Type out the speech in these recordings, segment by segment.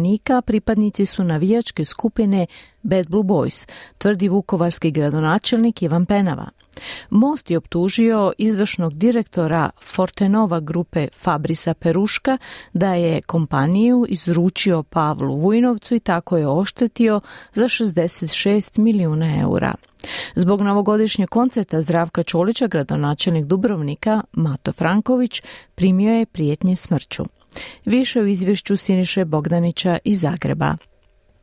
Nika pripadnici su navijačke skupine Bad Blue Boys, tvrdi vukovarski gradonačelnik Ivan Penava. Most je optužio izvršnog direktora Fortenova grupe Fabrisa Peruška da je kompaniju izručio Pavlu Vujnovcu i tako je oštetio za 66 milijuna eura. Zbog novogodišnjeg koncerta Zdravka Čolića, gradonačelnik Dubrovnika Mato Franković primio je prijetnje smrću. Više u izvješću Siniše Bogdanića iz Zagreba.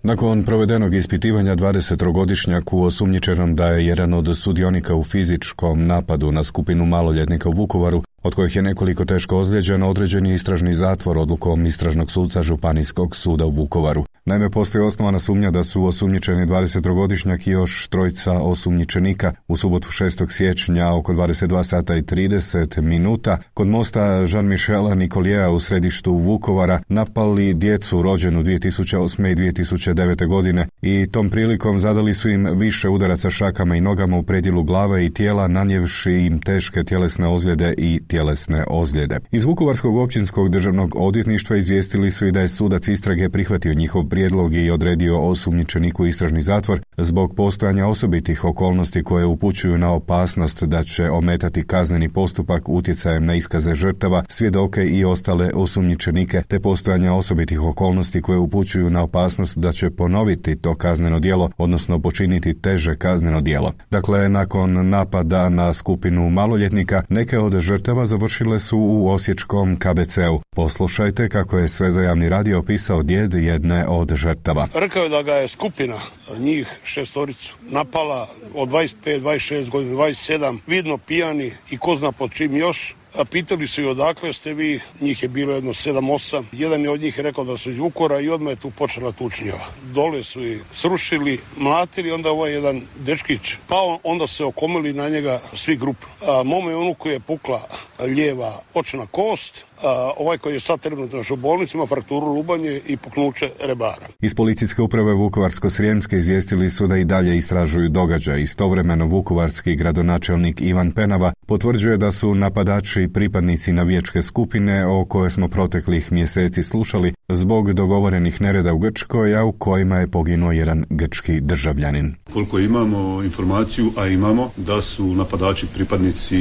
Nakon provedenog ispitivanja 20-godišnjak u osumnjičenom da je jedan od sudionika u fizičkom napadu na skupinu maloljetnika u Vukovaru, od kojih je nekoliko teško ozlijeđeno, određen je istražni zatvor odlukom istražnog suca Županijskog suda u Vukovaru. Naime, postoji osnovana sumnja da su osumnjičeni 20-godišnjak i još trojca osumnjičenika u subotu 6. siječnja oko 22 sata i 30 minuta kod mosta Jean-Michela Nikolijeja u središtu Vukovara napali djecu rođenu 2008. i 2009. godine i tom prilikom zadali su im više udaraca šakama i nogama u predjelu glave i tijela nanjevši im teške tjelesne ozljede i tjelesne ozljede. Iz Vukovarskog općinskog državnog odvjetništva izvijestili su i da je sudac istrage prihvatio njihov prijedlog i odredio osumnjičeniku istražni zatvor zbog postojanja osobitih okolnosti koje upućuju na opasnost da će ometati kazneni postupak utjecajem na iskaze žrtava, svjedoke i ostale osumnjičenike, te postojanja osobitih okolnosti koje upućuju na opasnost da će ponoviti to kazneno djelo, odnosno počiniti teže kazneno djelo. Dakle, nakon napada na skupinu maloljetnika, neke od žrtava završile su u Osječkom KBC-u. Poslušajte kako je sve za javni radio opisao djed jedne od žrtava. Rekao je da ga je skupina njih šestoricu napala od 25, 26 godina, 27, vidno pijani i ko zna pod čim još a pitali su i odakle ste vi, njih je bilo jedno 7-8. Jedan je od njih rekao da su iz Vukora i odmah je tu počela tučnjava. Dole su i srušili, mlatili, onda ovaj jedan dečkić pao, onda se okomili na njega svi grup. A mome unuku je pukla lijeva očna kost, a, ovaj koji je sad trenutno u bolnici ima frakturu lubanje i puknuće rebara. Iz policijske uprave Vukovarsko-Srijemske izvijestili su da i dalje istražuju događaj. Istovremeno Vukovarski gradonačelnik Ivan Penava potvrđuje da su napadači pripadnici navijačke skupine o kojoj smo proteklih mjeseci slušali zbog dogovorenih nereda u Grčkoj, a u kojima je poginuo jedan grčki državljanin. Koliko imamo informaciju, a imamo da su napadači pripadnici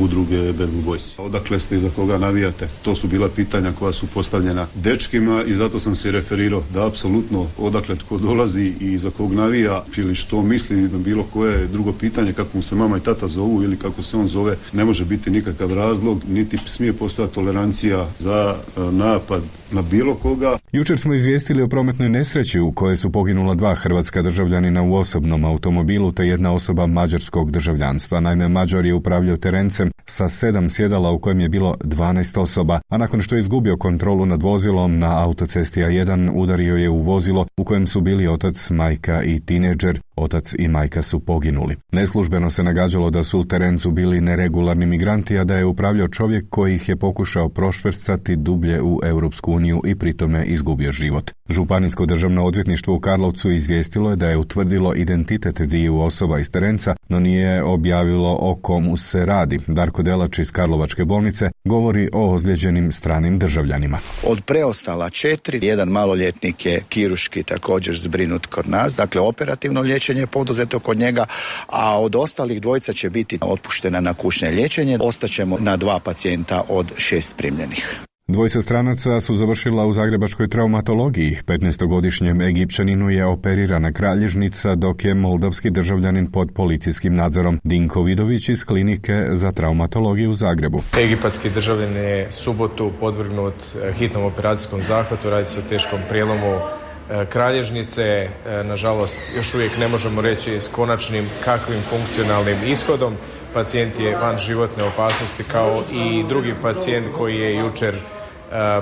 udruge Bad Boys. Odakle ste i za koga navijate? To su bila pitanja koja su postavljena dečkima i zato sam se referirao da apsolutno odakle tko dolazi i za kog navija ili što misli na bilo koje drugo pitanje kako mu se mama i tata zovu ili kako se on zove ne može biti nikakav razlog niti smije postojati tolerancija za e, napad na bilo koga. Jučer smo izvijestili o prometnoj nesreći u kojoj su poginula dva hrvatska državljanina u osobnom automobilu te jedna osoba mađarskog državljanstva. Naime, Mađar je upravljao terencem sa sedam sjedala u kojem je bilo 12 osoba, a nakon što je izgubio kontrolu nad vozilom na autocesti A1 udario je u vozilo u kojem su bili otac, majka i tineđer. Otac i majka su poginuli. Neslužbeno se nagađalo da su u terencu bili neregularni migranti, a da je upravljao čovjek koji ih je pokušao prošvercati dublje u Europsku uniju i pritome izgubio život. Županijsko državno odvjetništvo u Karlovcu izvijestilo je da je utvrdilo identitet dviju osoba iz terenca, no nije objavilo o komu se radi. Darko Delač iz Karlovačke bolnice govori o ozlijeđenim stranim državljanima. Od preostala četiri, jedan maloljetnik je kiruški također zbrinut kod nas, dakle operativno liječenje poduzeto kod njega, a od ostalih dvojica će biti otpuštena na kućne liječenje. Ostaćemo na dva pacijenta od šest primljenih. Dvojica stranaca su završila u zagrebačkoj traumatologiji. 15-godišnjem Egipćaninu je operirana kralježnica, dok je moldavski državljanin pod policijskim nadzorom Dinko Vidović iz klinike za traumatologiju u Zagrebu. Egipatski državljan je subotu podvrgnut eh, hitnom operacijskom zahvatu, radi se o teškom prijelomu eh, kralježnice. Eh, nažalost, još uvijek ne možemo reći s konačnim kakvim funkcionalnim ishodom. Pacijent je van životne opasnosti kao i drugi pacijent koji je jučer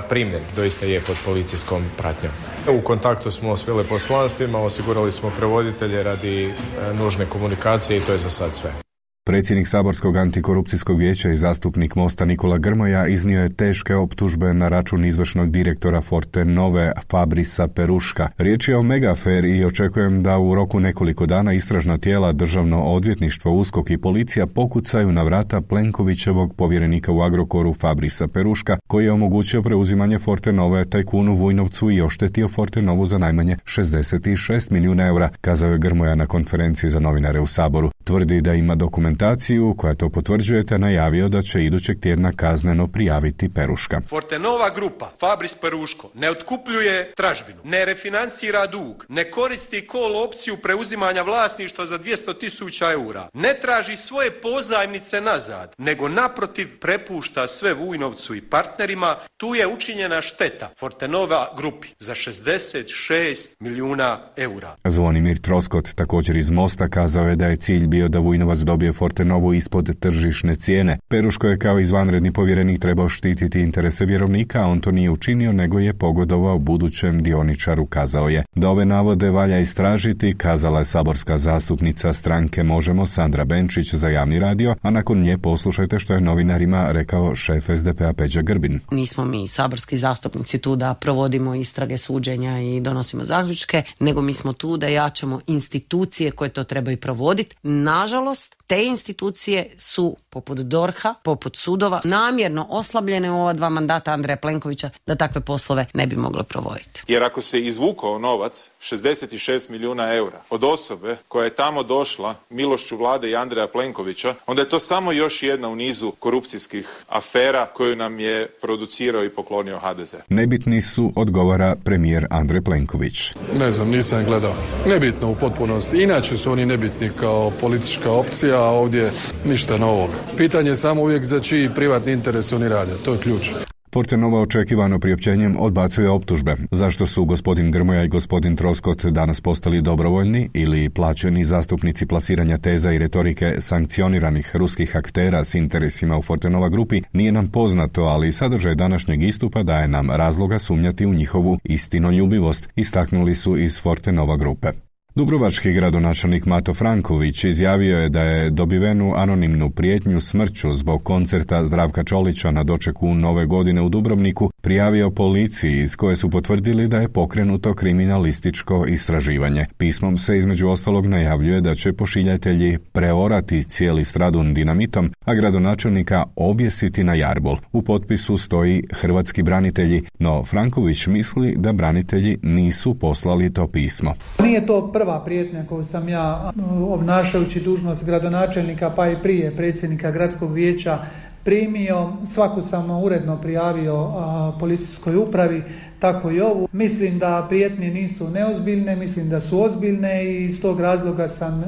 primljen, doista je pod policijskom pratnjom. U kontaktu smo s veleposlanstvima, osigurali smo prevoditelje radi nužne komunikacije i to je za sad sve. Predsjednik Saborskog antikorupcijskog vijeća i zastupnik Mosta Nikola Grmoja iznio je teške optužbe na račun izvršnog direktora Forte Nove Fabrisa Peruška. Riječ je o megafer i očekujem da u roku nekoliko dana istražna tijela Državno odvjetništvo, USKOK i policija pokucaju na vrata Plenkovićevog povjerenika u Agrokoru Fabrisa Peruška, koji je omogućio preuzimanje Forte Nove tajkunu Vujnovcu i oštetio Forte Novu za najmanje 66 milijuna eura, kazao je Grmoja na konferenciji za novinare u Saboru. Tvrdi da ima dokumentaciju koja to potvrđuje te najavio da će idućeg tjedna kazneno prijaviti Peruška. Fortenova grupa Fabris Peruško ne otkupljuje tražbinu, ne refinancira dug, ne koristi kol opciju preuzimanja vlasništva za 200 tisuća eura, ne traži svoje pozajmice nazad, nego naprotiv prepušta sve Vujnovcu i partnerima, tu je učinjena šteta Fortenova grupi za 66 milijuna eura. Zvonimir Troskot također iz Mosta kazao je da je cilj bio da Vujnovac dobije Fortenovu ispod tržišne cijene. Peruško je kao izvanredni povjerenik trebao štititi interese vjerovnika, a on to nije učinio, nego je pogodovao budućem dioničaru, kazao je. Da ove navode valja istražiti, kazala je saborska zastupnica stranke Možemo Sandra Benčić za javni radio, a nakon nje poslušajte što je novinarima rekao šef SDP-a Peđa Grbin. Nismo mi saborski zastupnici tu da provodimo istrage suđenja i donosimo zaključke, nego mi smo tu da jačamo institucije koje to trebaju provoditi Nažalost, te institucije su poput Dorha, poput sudova, namjerno oslabljene u ova dva mandata Andreja Plenkovića da takve poslove ne bi mogle provoditi. Jer ako se izvukao novac, 66 milijuna eura, od osobe koja je tamo došla milošću vlade i Andreja Plenkovića, onda je to samo još jedna u nizu korupcijskih afera koju nam je producirao i poklonio HDZ. Nebitni su, odgovara premijer Andrej Plenković. Ne znam, nisam gledao. Nebitno u potpunosti. Inače su oni nebitni kao politička opcija, a ovdje ništa novog. Pitanje je samo uvijek za čiji privatni interes oni rade, to je ključ. Fortenova očekivano priopćenjem odbacuje optužbe. Zašto su gospodin Grmoja i gospodin Troskot danas postali dobrovoljni ili plaćeni zastupnici plasiranja teza i retorike sankcioniranih ruskih aktera s interesima u Fortenova grupi nije nam poznato, ali sadržaj današnjeg istupa daje nam razloga sumnjati u njihovu istinoljubivost, istaknuli su iz Fortenova grupe. Dubrovački gradonačelnik Mato Franković izjavio je da je dobivenu anonimnu prijetnju smrću zbog koncerta Zdravka Čolića na dočeku nove godine u Dubrovniku prijavio policiji iz koje su potvrdili da je pokrenuto kriminalističko istraživanje. Pismom se između ostalog najavljuje da će pošiljatelji preorati cijeli stradun dinamitom, a gradonačelnika objesiti na jarbol. U potpisu stoji hrvatski branitelji, no Franković misli da branitelji nisu poslali to pismo. Nije to prva prijetnja koju sam ja obnašajući dužnost gradonačelnika pa i prije predsjednika gradskog vijeća primio, svaku sam uredno prijavio policijskoj upravi, tako i ovu. Mislim da prijetnje nisu neozbiljne, mislim da su ozbiljne i iz tog razloga sam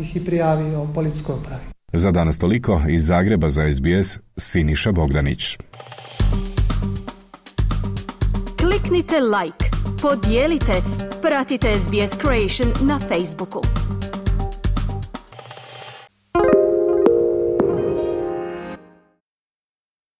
ih i prijavio policijskoj upravi. Za danas toliko iz Zagreba za SBS Siniša Bogdanić. Kliknite like, podijelite, pratite SBS Creation na Facebooku.